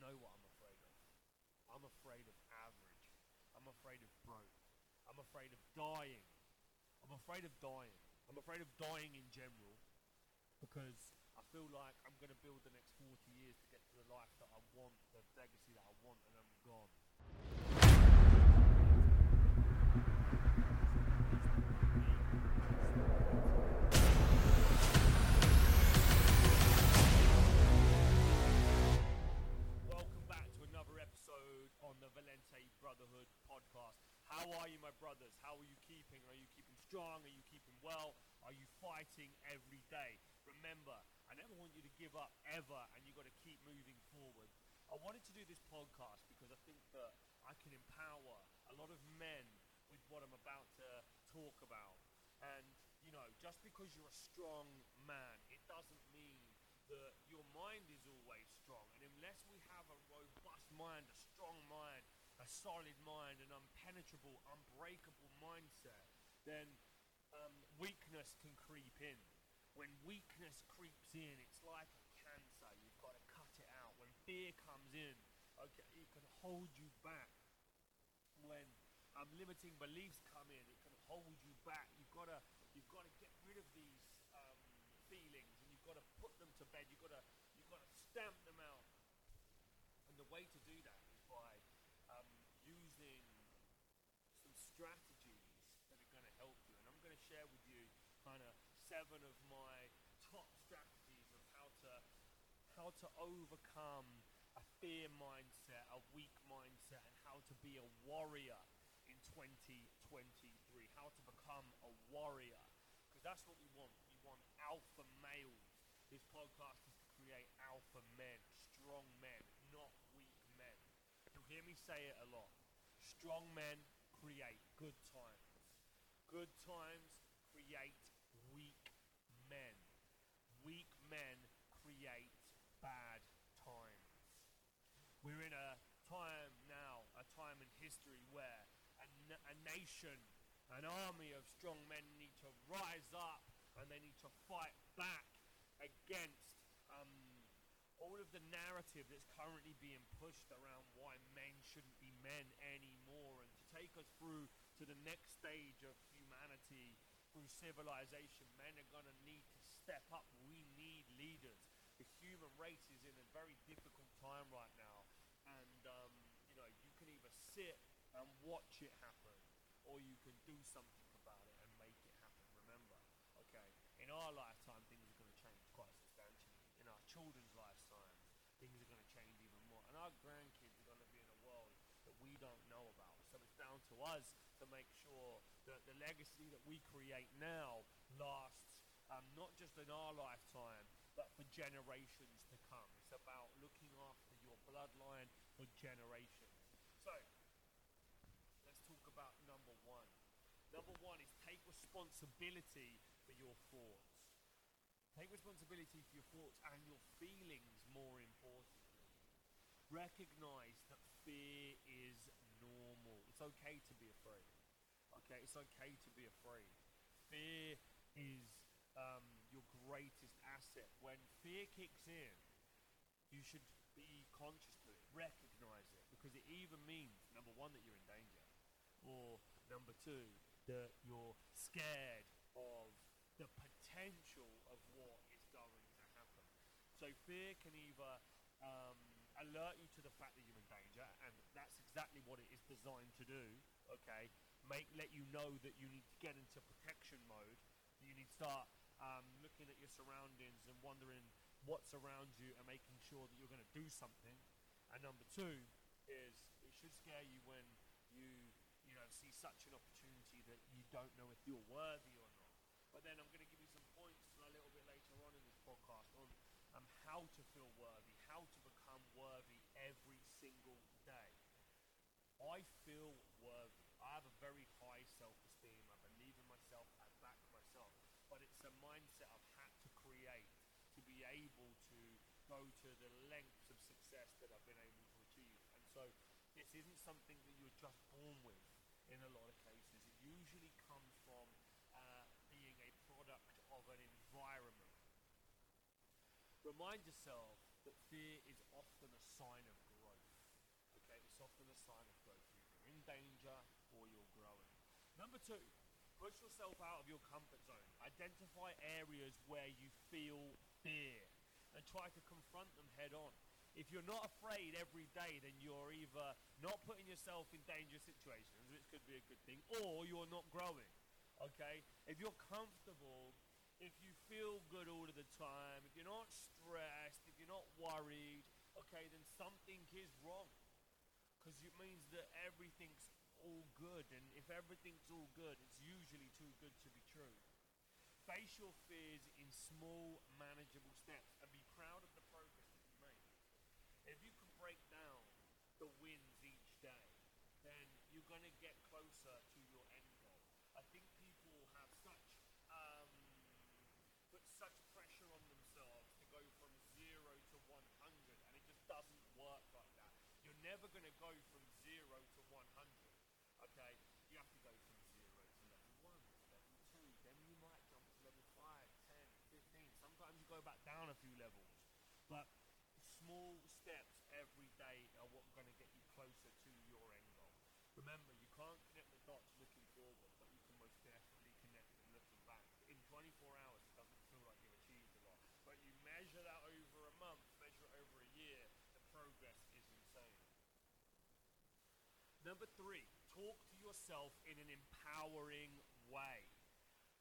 know what I'm afraid of. I'm afraid of average. I'm afraid of broke. I'm afraid of dying. I'm afraid of dying. I'm afraid of dying in general because I feel like I'm going to build the next 40 years to get to the life that I want, the legacy that I want, and I'm gone. How are you, my brothers? How are you keeping? Are you keeping strong? Are you keeping well? Are you fighting every day? Remember, I never want you to give up ever, and you've got to keep moving forward. I wanted to do this podcast because I think that I can empower a lot of men with what I'm about to talk about. And, you know, just because you're a strong man, it doesn't mean that your mind is always strong. And unless we have a robust mind, a strong mind, a solid mind, an impenetrable, unbreakable mindset, then um, weakness can creep in. When weakness creeps in, it's like a cancer. You've got to cut it out. When fear comes in, okay, it can hold you back. When um, limiting beliefs come in, it can hold you back. You've got to, you've got to get rid of these um, feelings, and you've got to put them to bed. You've got to, you've got to stamp them out. And the way to do that is by um, using some strategies that are going to help you. And I'm going to share with you kind of seven of my top strategies of how to how to overcome a fear mindset, a weak mindset, and how to be a warrior in 2023. How to become a warrior. Because that's what we want. We want alpha males. This podcast is to create alpha men, strong men, not weak men. You'll hear me say it a lot. Strong men create good times. Good times create weak men. Weak men create bad times. We're in a time now, a time in history where a, nation, an army of strong men need to rise up and they need to fight back against um, all of the narrative that's currently being pushed around why men shouldn't be men anymore and to take us through to the next stage of humanity through civilization. Men are going to need to step up. We need leaders. The human race is in a very difficult time right now. And um, you know you can either sit and watch it happen or you can do something about it and make it happen. Remember okay in our lifetime things are going to change quite substantially. In our children's lifetime things are going to change even more. And our grandkids are going to be in a world that we don't know about. So it's down to us that the legacy that we create now lasts um, not just in our lifetime but for generations to come it's about looking after your bloodline for generations so let's talk about number one number one is take responsibility for your thoughts Take responsibility for your thoughts and your feelings, more importantly. Recognize that fear is normal. It's okay to be afraid. Okay, it's okay to be afraid. Fear is um, your greatest asset. When fear kicks in, you should be conscious of it, recognize it, because it either means, number one, that you're in danger, or number two, that you're scared of the potential of what is going to happen. So fear can either um, alert you to the fact that you're in danger, and that's exactly what it is designed to do. Okay, make let you know that you need to get into protection mode. You need to start um, looking at your surroundings and wondering what's around you and making sure that you're going to do something. And number two is it should scare you when you you know see such an opportunity that you don't know if you're worthy or not. But then I'm going to give you some points a little bit later on in this podcast on um, how to feel worthy, how to become worthy every single day. I feel worthy. I have a very high self-esteem. I believe I back myself. But it's a mindset I've had to create to be able to go to the lengths of success that I've been able to achieve. And so this isn't something that you're just born with in a lot of cases. It usually comes from uh, being a product of an environment. Remind yourself that fear is often a sign of growth. Okay, it's often a sign of growth. You're in danger or you're growing. Number two, push yourself out of your comfort zone. Identify areas where you feel fear and try to confront them head on. If you're not afraid every day, then you're either not putting yourself in dangerous situations, which could be a good thing, or you're not growing. Okay? If you're comfortable, if you feel good all of the time, if you're not stressed, if you're not worried, okay, then something is wrong. Because it means that everything's all good, and if everything's all good, it's usually too good to be true. Face your fears in small, manageable steps and be proud of the progress that you make. If you can break down the wins each day, then you're going to get closer to your end goal. I think people have such um, put such pressure on themselves to go from zero to 100, and it just doesn't work like that. You're never going to go from zero to 100. Okay, you have to go from zero to level one, level two, then you might jump to level 5, 10, 15. Sometimes you go back down a few levels. But small steps every day are what are going to get you closer to your end goal. Remember, you can't connect the dots looking forward, but you can most definitely connect them looking back. In 24 hours, it doesn't feel like you've achieved a lot. But you measure that over a month, measure it over a year, the progress is insane. Number three, talk to yourself in an empowering way.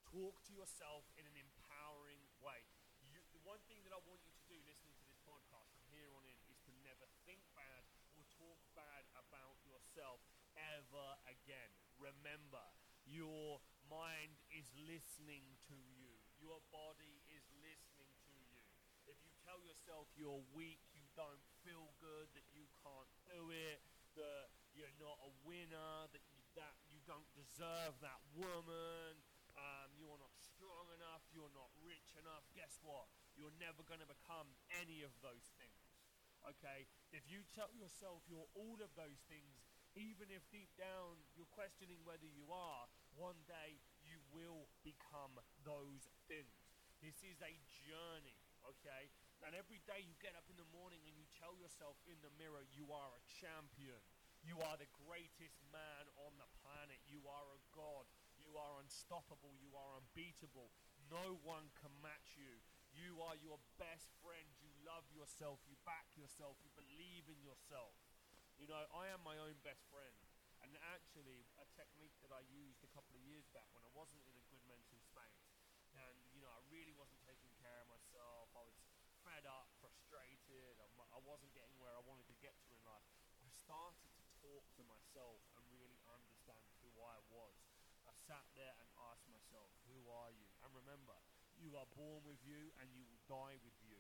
Talk to yourself in an empowering way. You, the one thing that I want you to do listening to this podcast from here on in is to never think bad or talk bad about yourself ever again. Remember, your mind is listening to you. Your body is listening to you. If you tell yourself you're weak, you don't feel good, that you can't do it, that you're not a winner, that you, that you don't deserve that woman, um, you're not strong enough, you're not rich enough, guess what? You're never going to become any of those things. Okay? If you tell yourself you're all of those things, even if deep down you're questioning whether you are, one day you will become those things. This is a journey, okay? And every day you get up in the morning and you tell yourself in the mirror, you are a champion. You are the greatest man on the planet. You are a god. You are unstoppable. You are unbeatable. No one can match you. You are your best friend. You love yourself. You back yourself. You believe in yourself. You know, I am my own best friend. And actually, a technique that I used a couple of years back when I wasn't in a good mental space, and you know, I really wasn't taking care of myself. I was fed up, frustrated. I'm, wasn't getting where I wanted to get to in life. I started myself and really understand who I was. I sat there and asked myself, who are you? And remember, you are born with you and you will die with you.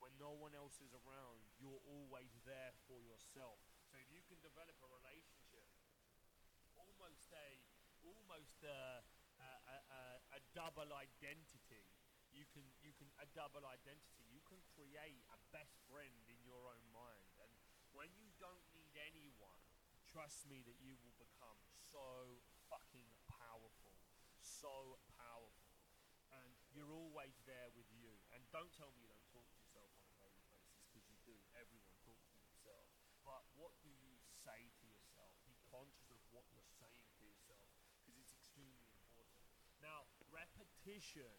When no one else is around, you're always there for yourself. So if you can develop a relationship, almost a, almost a, a, a, a double identity, you can, you can, a double identity, you can create a best friend in your own mind. And when you don't need anyone, trust me that you will become so fucking powerful. So powerful. And you're always there with you. And don't tell me you don't talk to yourself on a daily basis, because you do. Everyone talks to themselves. But what do you say to yourself? Be conscious of what you're saying to yourself, because it's extremely important. Now, repetition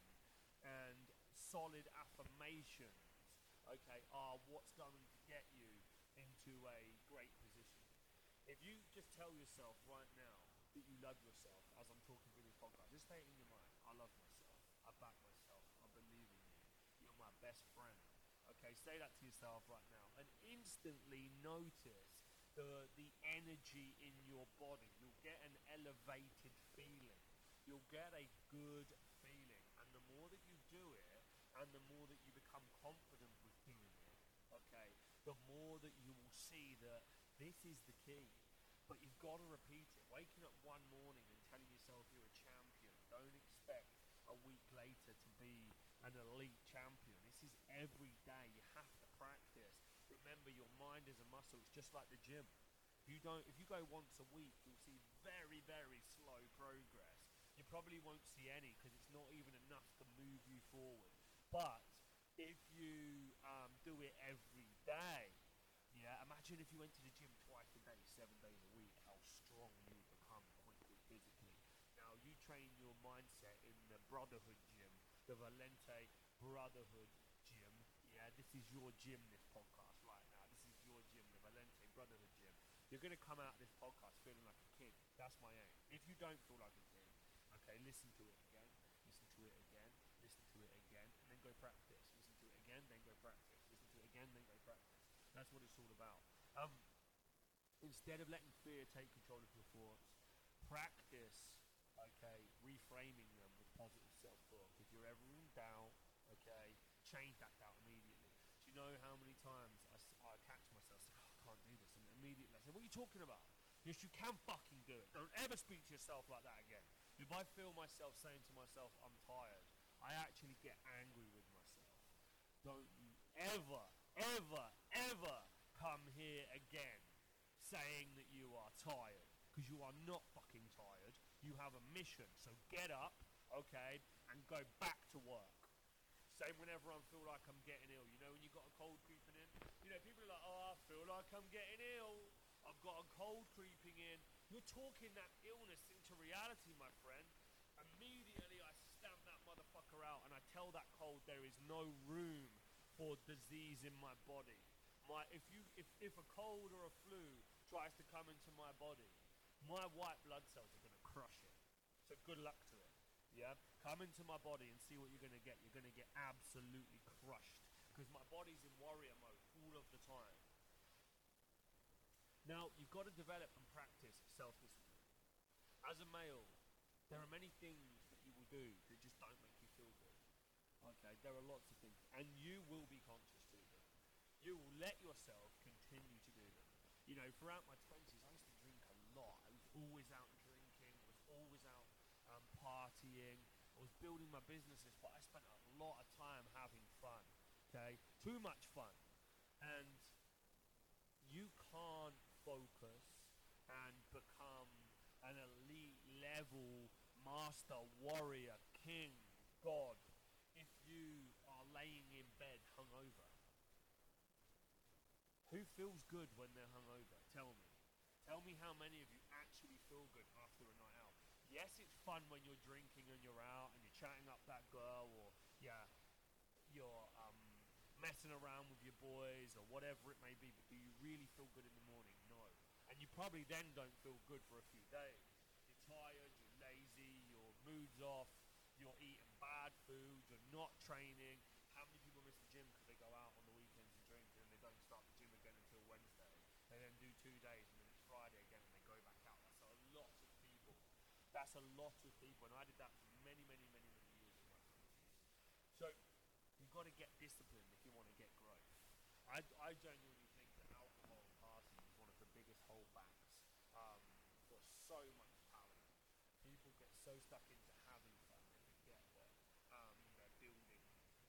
and solid affirmations, okay, are what's going to get you into a. If you just tell yourself right now that you love yourself, as I'm talking through this podcast, just say it in your mind. I love myself. I back myself. I believe in you. You're my best friend. Okay, say that to yourself right now. And instantly notice the, the energy in your body. You'll get an elevated feeling. You'll get a good feeling. And the more that you do it, and the more that you become confident with doing it, okay, the more that you will see that this is the key. But you've got to repeat it. Waking up one morning and telling yourself you're a champion. Don't expect a week later to be an elite champion. This is every day. You have to practice. Remember, your mind is a muscle. It's just like the gym. If you don't, if you go once a week, you'll see very, very slow progress. You probably won't see any because it's not even enough to move you forward. But if you um, do it every day, yeah, imagine if you went to the seven days a week, how strong you become quickly physically. Now, you train your mindset in the Brotherhood Gym, the Valente Brotherhood Gym. Yeah, this is your gym, this podcast right now. This is your gym, the Valente Brotherhood Gym. You're gonna come out of this podcast feeling like a kid. That's my aim. If you don't feel like a kid, okay, listen to it again, listen to it again, listen to it again, and then go practice. Listen to it again, then go practice. Listen to it again, then go practice. That's what it's all about. Um, instead of letting fear take control of your thoughts, practice, okay, reframing them with positive self-talk. If you're ever in doubt, okay, change that doubt immediately. Do you know how many times I, I catch myself saying, oh, I can't do this, and immediately I say, what are you talking about? Yes, you can fucking do it. Don't ever speak to yourself like that again. If I feel myself saying to myself, I'm tired, I actually get angry with myself. Don't you ever, ever, ever come here again saying that you are tired. Because you are not fucking tired. You have a mission. So get up, okay, and go back to work. Same whenever I feel like I'm getting ill. You know when you got a cold creeping in? You know, people are like, oh, I feel like I'm getting ill. I've got a cold creeping in. You're talking that illness into reality, my friend. Immediately I stamp that motherfucker out and I tell that cold there is no room for disease in my body. My if you if, if a cold or a flu tries to come into my body, my white blood cells are gonna crush it. So good luck to it. Yeah? Come into my body and see what you're gonna get. You're gonna get absolutely crushed. Because my body's in warrior mode all of the time. Now, you've got to develop and practice self-discipline. As a male, there are many things that you will do that just don't make you feel good. Okay, there are lots of things, and you will be conscious to them. You will let yourself continue to. You know, throughout my twenties, I used to drink a lot. I was always out drinking. I was always out um, partying. I was building my businesses, but I spent a lot of time having fun. Okay, too much fun, and you can't focus and become an elite level master warrior king god if you are laying in bed hungover who feels good when they're hungover tell me tell me how many of you actually feel good after a night out yes it's fun when you're drinking and you're out and you're chatting up that girl or yeah you're um, messing around with your boys or whatever it may be, but do you really feel good in the morning? No. And you probably then don't feel good for a few days. You're tired, you're lazy, your mood's off, you're eating bad food, you're not training. How many people miss the gym because they go out on the weekends and drink and then they don't start the gym again until Wednesday? They then do two days and then it's Friday again and they go back out. That's a lot of people. That's a lot of people. And I did that for many, many, many, many years in my 20s. So you've got to get disciplined if you want to get growth. I, I genuinely think that alcohol and partying is one of the biggest holdbacks um, for so much talent. People get so stuck into having fun they forget that um, they're building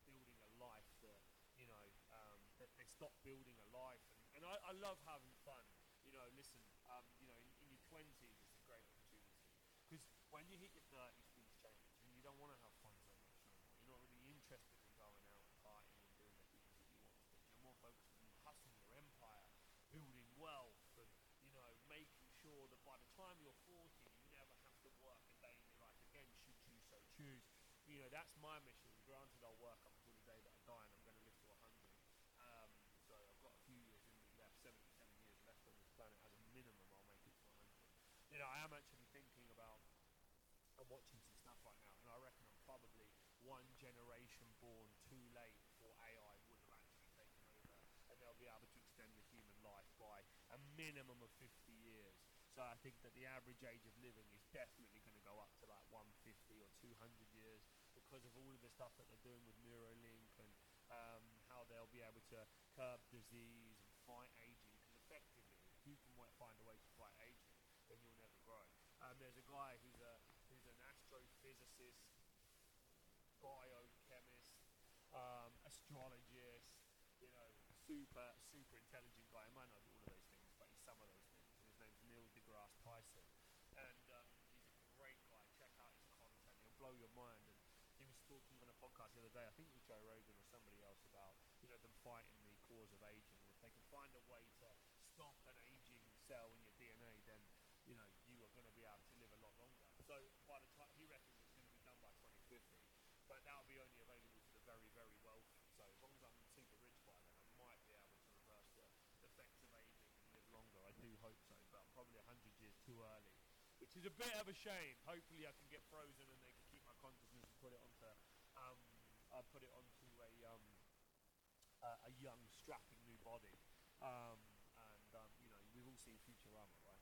building a life that you know um, that they stop building a life. And, and I, I love having fun. You know, listen, um, you know, in, in your twenties it's a great opportunity because when you hit your thirties, things change, and you don't want to have fun so much no more. You're not really interested in going out and partying and doing the things that you want to do. You're more focused on hustling your empire, building wealth, and you know, making sure that by the time you're 40, you never have to work a day in your life again, should you so choose. You know, that's my mission. Granted, I'll work up until the day that I die, and I'm going to live to 100. Um, so I've got a few years in me left, 77 years left on this planet. As a minimum, I'll make it to 100. You know, I am actually thinking about I'm watching some stuff right now, and I reckon I'm probably one generation born too late before AI would have actually taken over, and they'll be able to extend the human life by a minimum of 50 years. So I think that the average age of living is definitely going to go up to like 150 or 200 years because of all of the stuff that they're doing with Neuralink and um, how they'll be able to curb disease and fight aging. Because effectively, if you can find a way to fight aging, then you'll never grow. Um, there's a guy who's a who's an astrophysicist, biochemist, um, astrologist, you know, super super intelligent guy. He might not be all of those things, but he's some of those things. And his name's Neil deGrasse Tyson, and um, he's a great guy. Check out his content; he'll blow your mind. And he was talking on a podcast the other day. I think it was Joe Rogan or somebody else about you know them fighting the cause of aging. If they can find a way to stop an aging cell in your DNA, then you know you are going to be able to live a lot longer. So by the time he reckons it's going to be done by 2050, but that will be only available to the very, very wealthy. So as long as I'm super rich by then, I might be able to reverse the effects of aging and live longer. I do hope so, but probably 100 years too early, which is a bit of a shame. Hopefully, I can get frozen and they can keep my consciousness and put it onto, um, uh, put it onto a um, uh, a young, strapping new body. Um, and um, you know, we've all seen Futurama, right?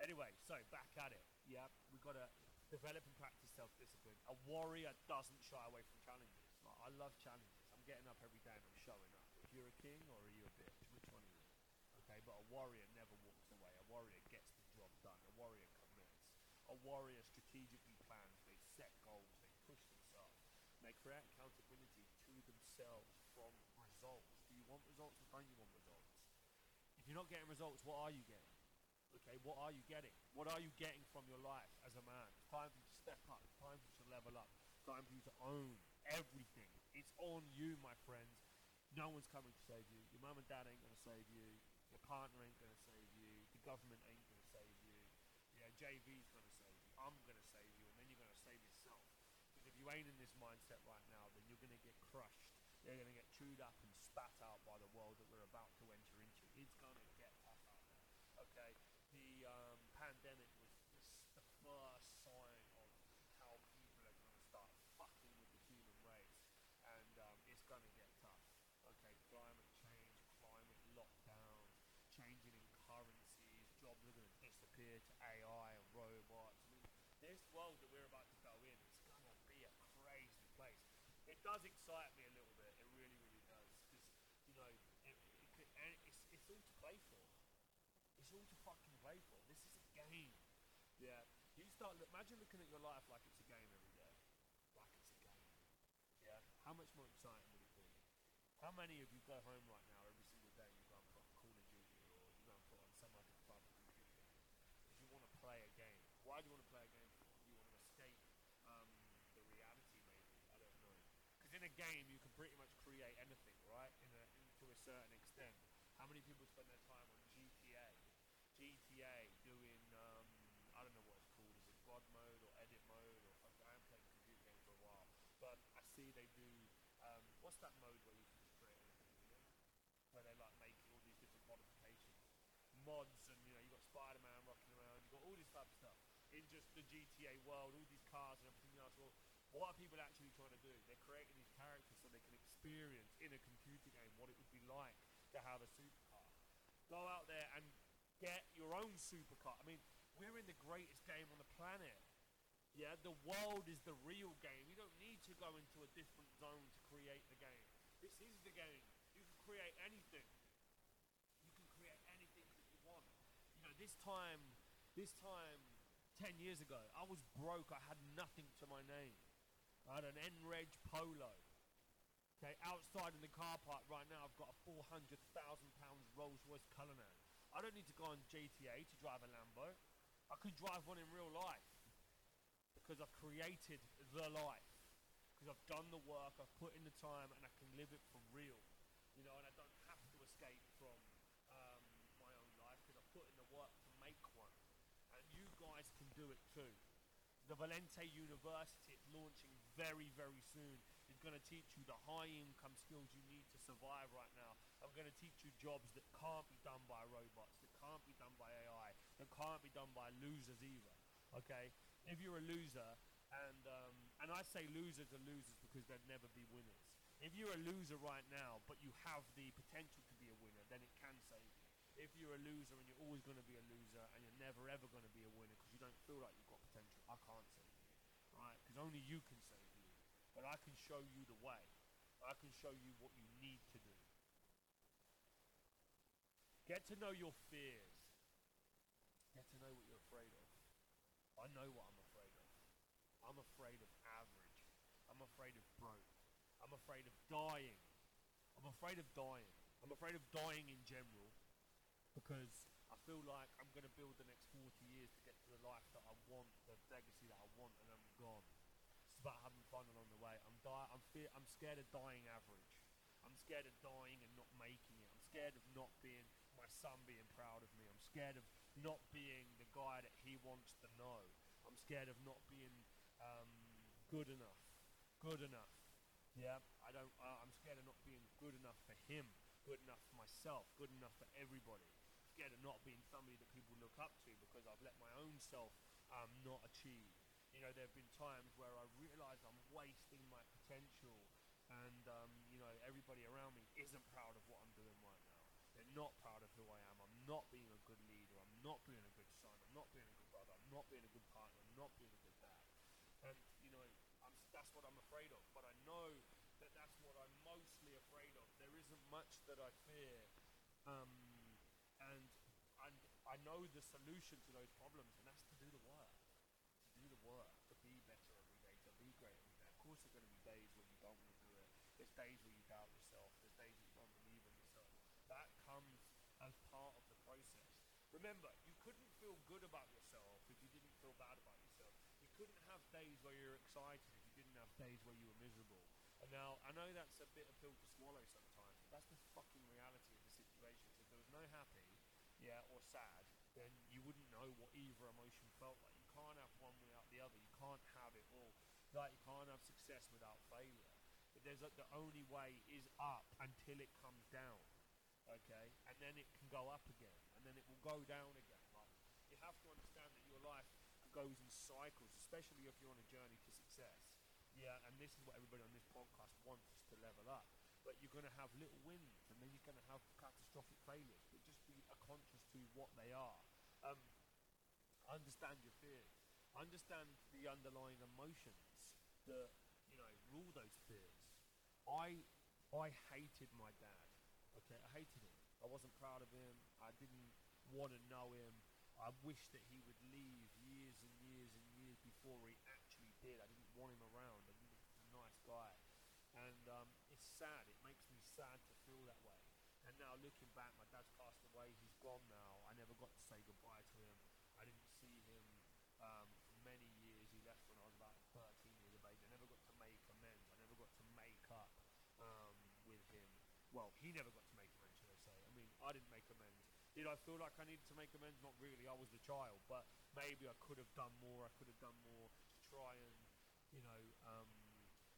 Anyway, so back at it. Yeah, we've got to develop and practice self-discipline. A warrior doesn't shy away from challenges. Like, I love challenges. I'm getting up every day and I'm showing up. If you're a king or are you a bitch, which one are you? Okay, but a warrior never walks away. A warrior gets the job done. A warrior commits. A warrior strategically plans. They set goals. They push themselves. They create accountability to themselves from results. Do you want results or don't you want results? If you're not getting results, what are you getting? Okay, what are you getting? What are you getting from your life as a man? It's time for you to step up. It's time for you to level up. Time for you to own everything. It's on you, my friends. No one's coming to save you. Your mum and dad ain't gonna save you. Your partner ain't gonna save you. The government ain't gonna save you. Yeah, JV's gonna save you. I'm gonna save you, and then you're gonna save yourself. Because if you ain't in this mindset right now, then you're gonna get crushed. You're gonna get chewed up and spat out by the world that we're about to enter into. It's gonna get tough out there. Okay, the um, pandemic was just the first sign of how people are going to start fucking with the human race, and um, it's going to get tough. Okay, climate change, climate lockdown, changing in currencies, jobs are going to AI and robots. I mean, this world that we're about to go in is going to be a crazy place. It does excite me a little bit. It really, really does, because you know, it, it could, it's it's all to play for. It's all to fucking play for. This is a game. Yeah. You start look, imagine looking at your life like it's a game every day. Like it's a game. Yeah. How much more exciting would it be? How many of you go home right now every single day and you go and put on Call of Duty or you go and put on some other fun computer game? Because you want to play a game. Why do you want to play a game for? You want to escape um, the reality, maybe. I don't know. Because in a game you can pretty much create anything, right? In a, in, to a certain extent. How many people spend their time on GTA? GTA doing um, I don't know what it's called. Is it God mode or edit mode or I haven't played computer game for a while, but I see they do. Um, what's that mode where you can just create anything? You know? Where they like make all these different modifications, mods, and you know you got Spider-Man rocking around. You got all this type of stuff in just the GTA world, all these cars and everything else. Well, what are people actually trying to do? They're creating these characters so they can experience in a computer game what it would be like to have a supercar. Go out there and get your own supercar. I mean, we're in the greatest game on the planet. Yeah, the world is the real game. You don't need to go into a different zone to create the game. This is the game. You can create anything. You can create anything that you want. You know, this time, this time, 10 years ago, I was broke. I had nothing to my name. I had an N-Reg Polo. Okay, outside in the car park right now, I've got a £400,000 Rolls Royce Cullinan. I don't need to go on GTA to drive a Lambo. I could drive one in real life because I've created the life. Because I've done the work, I've put in the time, and I can live it for real. You know, and I don't have to escape from um, my own life because I've put in the work to make one. And you guys can do it too. The Valente University is launching very, very soon. Going to teach you the high income skills you need to survive right now. I'm going to teach you jobs that can't be done by robots, that can't be done by AI, that can't be done by losers either. Okay? If you're a loser, and um, and I say losers are losers because they'd never be winners. If you're a loser right now, but you have the potential to be a winner, then it can save you. If you're a loser and you're always going to be a loser and you're never ever going to be a winner because you don't feel like you've got potential, I can't save you, right? Because only you can. But I can show you the way. I can show you what you need to do. Get to know your fears. Get to know what you're afraid of. I know what I'm afraid of. I'm afraid of average. I'm afraid of broke. I'm afraid of dying. I'm afraid of dying. I'm afraid of dying in general because I feel like I'm going to build the next 40 years to get to the life that I want, the legacy that I want, and I'm gone. About having fun along the way. I'm di- I'm fear- I'm scared of dying average. I'm scared of dying and not making it. I'm scared of not being my son being proud of me. I'm scared of not being the guy that he wants to know. I'm scared of not being um, good enough. Good enough. Yeah, I don't. Uh, I'm scared of not being good enough for him, good enough for myself, good enough for everybody. I'm Scared of not being somebody that people look up to because I've let my own self um, not achieve. You know, there have been times where I realise I'm wasting my potential, and um, you know, everybody around me isn't proud of what I'm doing right now. They're not proud of who I am. I'm not being a good leader. I'm not being a good son. I'm not being a good brother. I'm not being a good partner. I'm not being a good dad. And you know, I'm, that's what I'm afraid of. But I know that that's what I'm mostly afraid of. There isn't much that I fear, um, and and I know the solution to those problems, and that's to do the work to do the work, to be better every day, to be great are going to be days where you don't want to do it. There's days where you doubt yourself. There's days where you don't believe in yourself. That comes as part of the process. Remember, you couldn't feel good about yourself if you didn't feel bad about yourself. You couldn't have days where you're excited if you didn't have days where you were miserable. And now, I know that's a bit of pill to swallow sometimes, but that's the fucking reality of the situation. So if there was no happy, yeah, or sad, then you wouldn't know what either emotion felt like. You can't have one without the other. You can't have it all. Like you can't have success without failure. There's the only way is up until it comes down. Okay, and then it can go up again, and then it will go down again. Like you have to understand that your life goes in cycles, especially if you're on a journey to success. Yeah, and this is what everybody on this podcast wants to level up. But you're going to have little wins, and then you're going to have catastrophic failures. But just be conscious to what they are. Um, understand your fears. Understand the underlying emotions that rule those fears. I I hated my dad. Okay, I hated him. I wasn't proud of him. I didn't want to know him. I wished that he would leave years and years and years before he actually did. I didn't want him around. I didn't, a nice guy. And um, it's sad. It makes me sad to feel that way. And now looking back, my dad's passed away. He's gone now. I never got to say goodbye to him. I didn't see him um, for many years. He left when I was about 13 years of age. I never got to make amends. I never got to make up um, with him. Well, he never got to make amends, should I say. I mean, I didn't make amends. Did I feel like I needed to make amends? Not really. I was the child. But maybe I could have done more. I could have done more to try and, you know, um,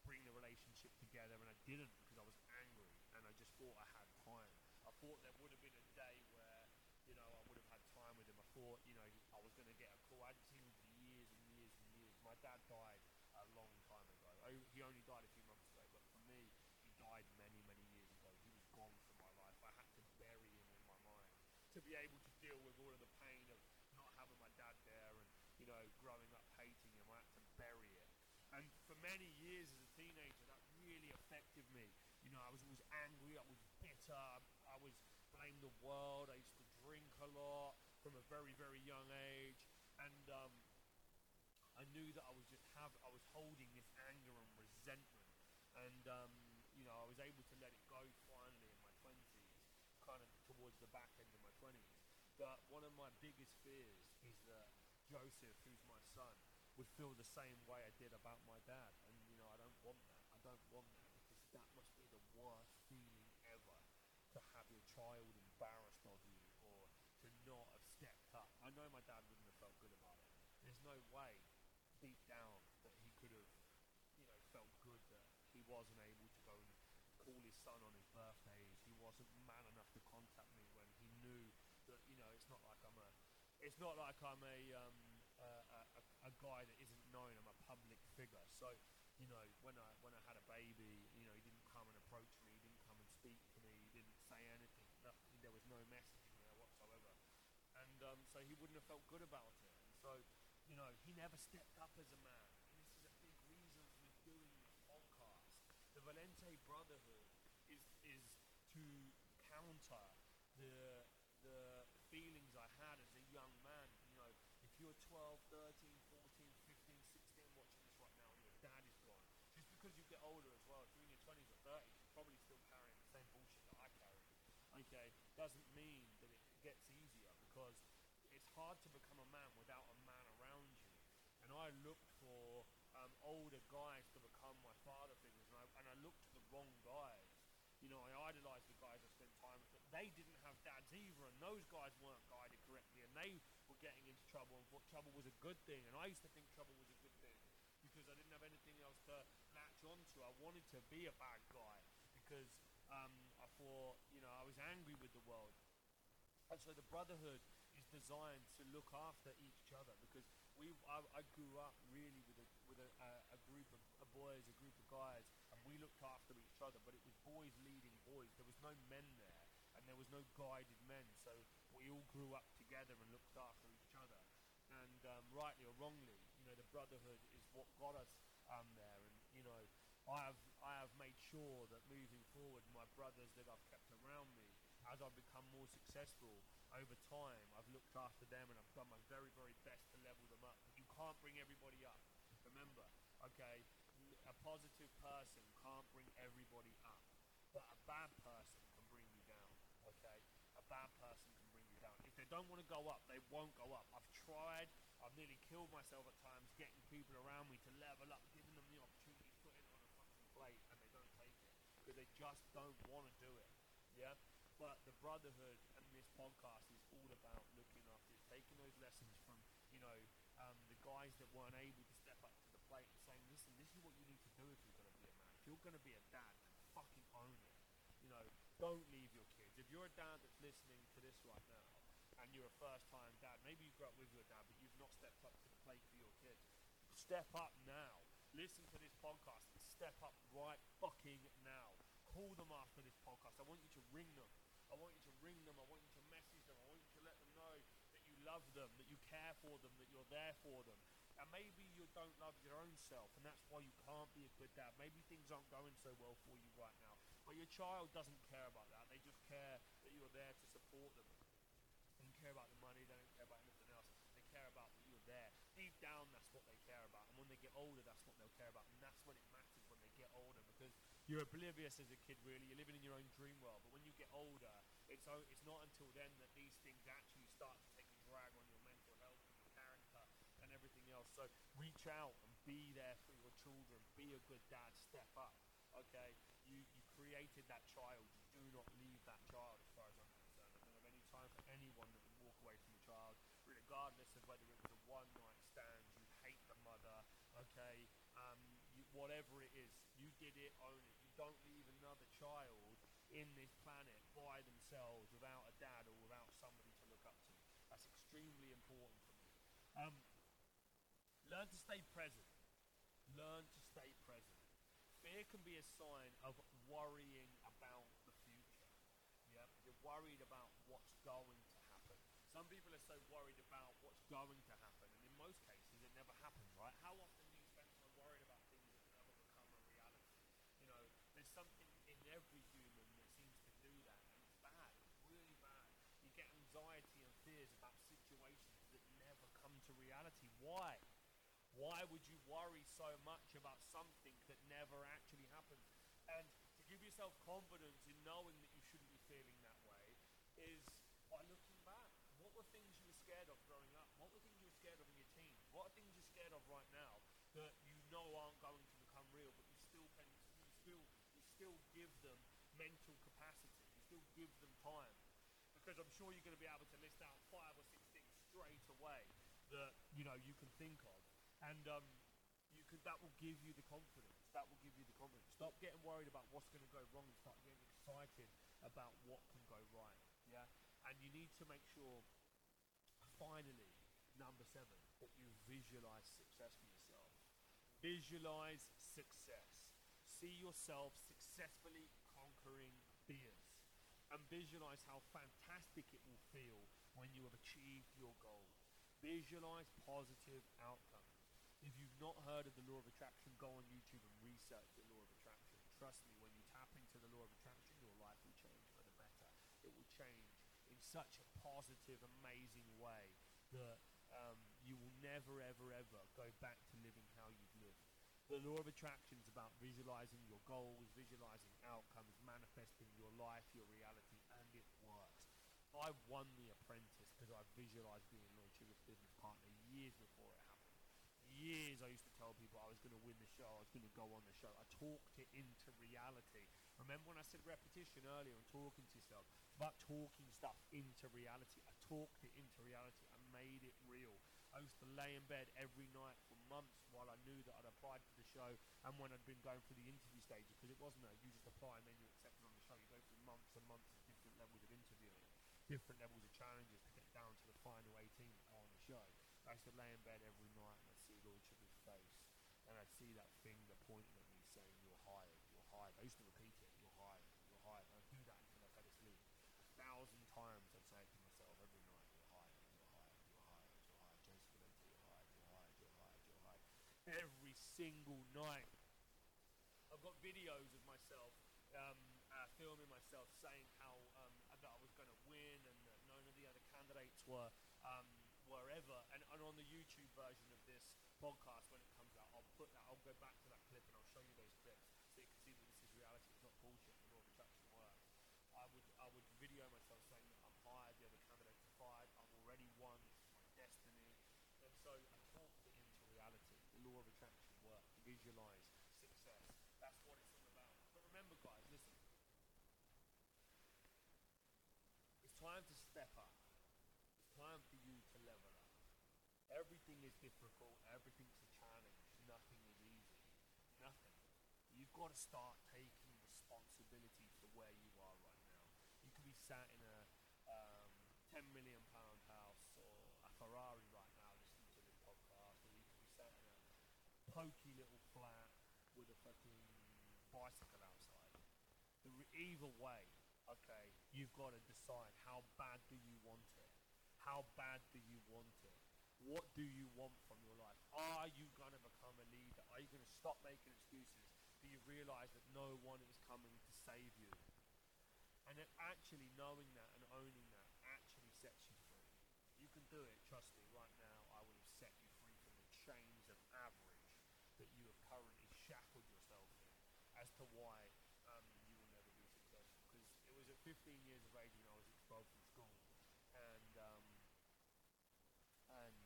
bring the relationship together. And I didn't because I was angry. And I just thought I had time. I thought there would have been a day where, you know, I would have had time with him. I thought, you know, I was going to get a call. I hadn't seen him for years and years and years. My dad died a long time ago. I, he only died a few months ago, but for me, he died many, many years ago. He was gone from my life. I had to bury him in my mind to be able to deal with all of the pain of not having my dad there and, you know, growing up hating him. I had to bury it. And for many years as a teenager, that really affected me. You know, I was always angry. I was bitter. I was blamed the world. I used to drink a lot from a very, very young age. And um, I knew that I was just have I was holding this anger and resentment. And um, you know, I was able to let it go finally in my twenties, kind of towards the back end of my twenties. But one of my biggest fears is that Joseph, who's my son, would feel the same way I did about my dad. And you know, I don't want that. I don't want that because that must be the worst feeling ever to have your child embarrassed of you or to not have stepped up. I know my dad wouldn't have felt good about it. There's no way deep down that he could have, you know, felt good that he wasn't able to go and call his son on his birthdays. He wasn't man enough to contact me when he knew that, you know, it's not like I'm a, it's not like I'm a, um, a, a, a guy that isn't known. I'm a public figure. So, you know, when I when I had a baby, you know, he didn't come and approach me. He didn't come and speak to me. He didn't say anything. Nothing, there was no messaging there whatsoever. And um, so he wouldn't have felt good about it. You know, he never stepped up as a man. This is a big reason for doing this podcast. The Valente Brotherhood is is to counter the the feelings I had as a young man. You know, if you're 12, 13, 14, 15, 16 watching this right now and your dad is gone, just because you get older as well, if you're in your 20s or 30s, you're probably still carrying the same bullshit that I carry. Okay, doesn't mean that it gets easier because it's hard to become a man without a man around you. And I looked for um, older guys to become my father figures, and I, and I looked for the wrong guys. You know, I idolized the guys I spent time with, but they didn't have dads either, and those guys weren't guided correctly and they were getting into trouble and thought trouble was a good thing, and I used to think trouble was a good thing because I didn't have anything else to latch onto. I wanted to be a bad guy because um, I thought, you know, I was angry with the world. And so the brotherhood designed to look after each other because we I, I grew up really with a with a, a, a group of, of boys, a group of guys, and we looked after each other. But it was boys leading boys. There was no men there, and there was no guided men. So we all grew up together and looked after each other. And um, rightly or wrongly, you know, the brotherhood is what got us um, there. And you know, I have I have made sure that moving forward, my brothers that I've kept around me, as I've become more successful over time, I've looked after them and I've done my very very best to level them up. But you can't bring everybody up. Remember, okay, a positive person can't bring everybody up, but a bad person can bring you down. Okay, a bad person can bring you down. If they don't want to go up, they won't go up. I've tried. I've nearly killed myself at times getting people around me to level up, giving them the opportunity to put it on a fucking plate, and they don't take it because they just don't want to do it. Yeah. But the brotherhood podcast is all about looking after, taking those lessons from, you know, um, the guys that weren't able to step up to the plate and saying, listen, this is what you need to do if you're going to be a man. If you're going to be a dad, fucking own it. You know, don't leave your kids. If you're a dad that's listening to this right now, and you're a first-time dad, maybe you grew up with your dad, but you've not stepped up to the plate for your kids. Step up now. Listen to this podcast step up right fucking now. Call them after this podcast. I want you to ring them. I want you to ring them. I want you to message them. I want you to let them know that you love them, that you care for them, that you're there for them. And maybe you don't love your own self, and that's why you can't be a good dad. Maybe things aren't going so well for you right now. But your child doesn't care about that. They just care that you're there to support them. They don't care about the money. They don't care about anything else. They care about that you're there. Deep down, that's what they care about. And when they get older, that's what they'll care about. And that's when it matters when they get older because you're oblivious as a kid, really. You're living in your own dream world. But when you get older, it's, it's not until then that these things actually start to take a drag on your mental health and your character and everything else. So reach out and be there for your children. Be a good dad. Step up. Okay? You, you created that child. You do not leave that child as far as I'm concerned. I don't have any time for anyone that would walk away from a child, regardless of whether it was a one night stand, you hate the mother, okay? Um, you, whatever it is, you did it, own it. You don't leave another child in this planet by themselves without a dad or without somebody to look up to. That's extremely important for me. Um, learn to stay present. Learn to stay present. Fear can be a sign of worrying about the future. Yeah, you're worried about what's going to happen. Some people are so worried about what's going to happen, and in most cases, it never happens, right? How often do you spend time worried about things that never become a reality? You know, there's something in every human that seems to do that, and it's bad. It's really bad. You get anxiety and fears about situations that never come to reality. Why? Why would you worry so much about something that never actually happens? And to give yourself confidence in knowing that you shouldn't be feeling that way is by looking back. What were things you were scared of growing up? What were things you were scared of in your teens? What are things you're scared of right now that you know aren't going to become real, but you still can, you still you still give them mental capacity. You still give them time. Because I'm sure you're going to be able to list out five or six things straight away that you know you can think of, and um, you can that will give you the confidence. That will give you the confidence. Stop getting worried about what's going to go wrong start getting excited about what can go right. Yeah, and you need to make sure. Finally, number seven, that you visualize success for yourself. Visualize success. See yourself successfully conquering fears. And visualize how fantastic it will feel when you have achieved your goal. Visualize positive outcomes. If you've not heard of the law of attraction, go on YouTube and research the law of attraction. Trust me, when you tap into the law of attraction, your life will change for the better. It will change in such a positive, amazing way that um, you will never, ever, ever go back to living how you've lived. The law of attraction is about visualizing your goals, visualizing outcomes, manifesting your life, your reality, and it works. I won The Apprentice because I visualized being Lord Sugar's business partner years before it. Years I used to tell people I was going to win the show, I was going to go on the show. I talked it into reality. Remember when I said repetition earlier and talking to yourself? About talking stuff into reality. I talked it into reality. I made it real. I used to lay in bed every night for months while I knew that I'd applied for the show and when I'd been going through the interview stages because it wasn't a you just apply and then you're accepted on the show. You go through months and months of different levels of interviewing, different levels of challenges to get down to the final 18 on the show. I used to lay in bed every night and I'd see Lord Sugar's face and I'd see that finger pointing at me saying, You're hired, you're hired. I used to repeat it, You're hired, you're hired. I'd do that until I fell asleep. A thousand times I'd say to myself every night, You're hired, you're hired, you're hired, you're hired. Joseph Valente, you're hired, you're hired, you're hired, you're hired. Every single night. I've got videos of myself um, uh, filming myself saying how um, that I was going to win and that none of the other candidates were um, wherever. And, and on the YouTube version of this podcast, when it comes out, I'll put that. I'll go back to that clip and I'll show you those clips so you can see that this is reality. It's not bullshit. The law of attraction works. I would I would video myself saying that I'm hired, the other candidates are fired. I've already won. My destiny. And so I talked it into reality. The law of attraction works. Visualize success. That's what it's all about. But remember, guys, listen. It's time to step up. It's time for you to level up. Everything is difficult. Everything's a challenge. Nothing is easy. Nothing. You've got to start taking responsibility for where you are right now. You could be sat in a um, 10 million pound house or a Ferrari right now listening to this podcast, or you could be sat in a pokey little flat with a fucking bicycle outside. The re- either way, okay, you've got to decide how bad do you want it? How bad do you want it? What do you want from your life? Are you going to become a leader? Are you going to stop making excuses? Realize that no one is coming to save you? And that actually knowing that and owning that actually sets you free. You can do it, trust me, right now I would have set you free from the chains of average that you have currently shackled yourself in as to why um, you will never be successful. Because it was at 15 years of age when I was expelled from school. And, um, and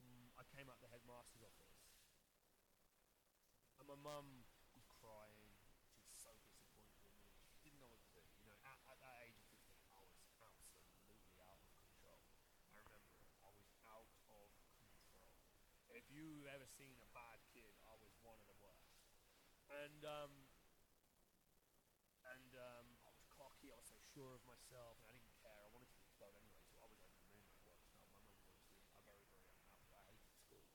mm, I came out the headmaster's office. And my mum was crying. She was so disappointed in me. She didn't know what to do. You know, at, at that age of 15, I was absolutely out of control. I remember it. I was out of control. If you've ever seen a bad kid, I was one of the worst. And um, and um, I was cocky. I was so sure of myself, and I didn't care. I wanted to be expelled anyway, so I was over the moon when I was expelled. My mum was uh, very, very unhappy. I hated school.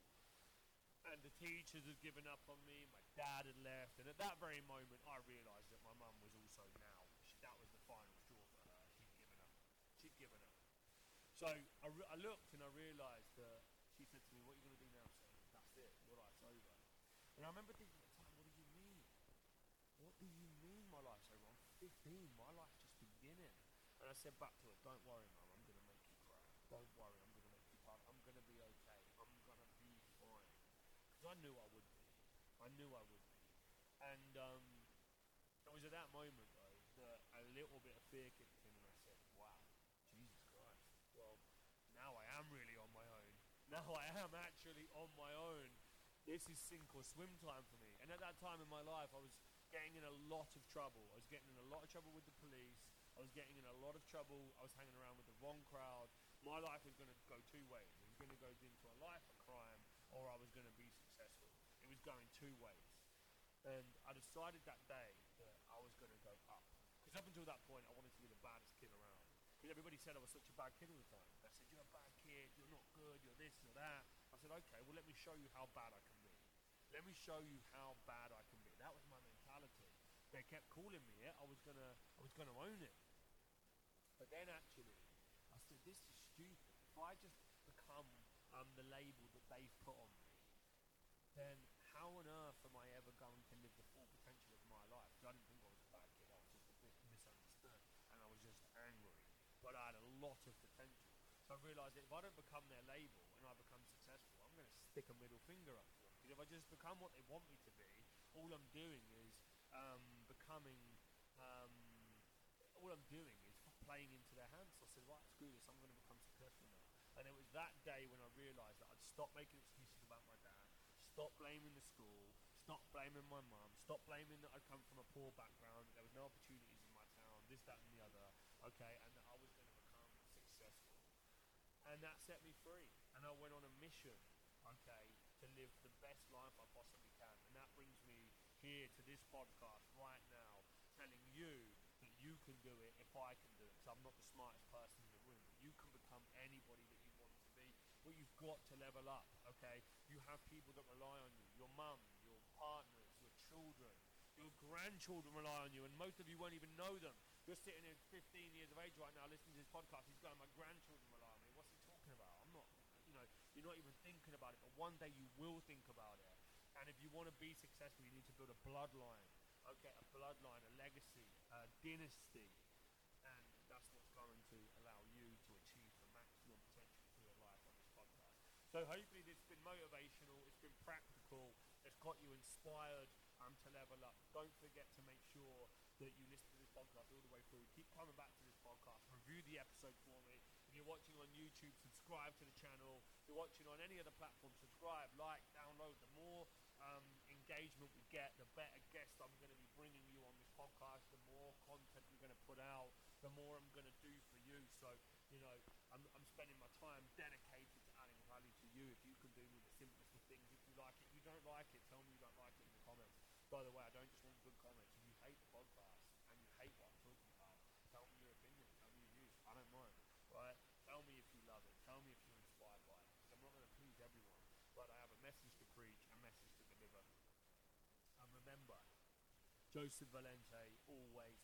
And the teachers had given up on me. My dad had left, and at that very moment, I realised that my mum was also now. She, that was the final straw for her. She'd given up. She'd given up. So I, re- I looked and I realised that she said to me, "What are you going to do now, son? That's it. Your life's over." And I remember thinking at the time, "What do you mean? What do you mean my life's over? I'm 15. My life's just beginning." And I said back to her, "Don't worry, mum. I'm going to make you cry. Don't worry. I'm going to make you cry. I'm going to be okay. I'm going to be fine." Because I knew I would be. I knew I would be. And um, it was at that moment though that a little bit of fear kicked in, and I said, "Wow, Jesus Christ. Well, now I am really on my own. Now I am actually on my own. This is sink or swim time for me." And at that time in my life, I was getting in a lot of trouble. I was getting in a lot of trouble with the police. I was getting in a lot of trouble. I was hanging around with the wrong crowd. My life was going to go two ways. It was going to go into a life of crime, or I was going to be going two ways. And I decided that day that I was going to go up. Because up until that point, I wanted to be the baddest kid around. Because everybody said I was such a bad kid all the time. They said, you're a bad kid, you're not good, you're this, you're that. I said, okay, well, let me show you how bad I can be. Let me show you how bad I can be. That was my mentality. They kept calling me it. I was gonna, I was gonna own it. But then actually, I said, this is stupid. If I just become um, the label that they've put on me, then how on earth am I ever going to live the full potential of my life? 'Cause I didn't think I was a bad kid. I was just a bit misunderstood, and I was just angry. But I had a lot of potential. I realised that if I don't become their label and I become successful, I'm going to stick a middle finger up them. Because if I just become what they want me to be, all I'm doing is um, becoming. Um, all I'm doing is playing into their hands. So I said, right, screw this. I'm going to become successful now. And it was that day when I realised that I'd stop making excuses about my dad, stop blaming the school, Stop blaming my mum. Stop blaming that I come from a poor background. That there was no opportunities in my town. This, that, and the other. Okay, and that I was going to become successful. And that set me free. And I went on a mission. Okay, to live the best life I possibly can. And that brings me here to this podcast right now, telling you that you can do it if I can do it. Because I'm not the smartest person in the room. You can become anybody that you want to be. But you've got to level up, okay? You have people that rely on you. Your mum, your partners, your children, your grandchildren rely on you. And most of you won't even know them. You're sitting here 15 years of age right now listening to this podcast. He's going, my grandchildren rely on me. What's he talking about? I'm not, you know, you're not even thinking about it. But one day you will think about it. And if you want to be successful, you need to build a bloodline. Okay, a bloodline, a legacy, a dynasty. And that's what's going to allow you to achieve the maximum potential for your life on this podcast. So hopefully this has been motivational, it's been practical, it's got you inspired um, to level up. Don't forget to make sure that you listen to this podcast all the way through. Keep coming back to this podcast. Review the episode for me. If you're watching on YouTube, subscribe to the channel. You're watching on any other platform, subscribe, like, download. The more um, engagement we get, the better guests I'm going to be bringing you on this podcast, the more content we're going to put out, the more I'm going to do for you. So, you know, I'm, I'm spending my time dedicated to adding value to you. If you can do me the simplest of things, if you like it, you don't like it, tell me you don't like it in the comments. By the way, I don't just want good comments. If you hate the podcast and you hate what I'm talking about, tell me your opinion, tell me your views. I don't mind, right? Tell me if you love it. Tell me if you're inspired by it. Because I'm not going to please everyone, but I have a message to preach, a message to deliver. And remember, Joseph Valente always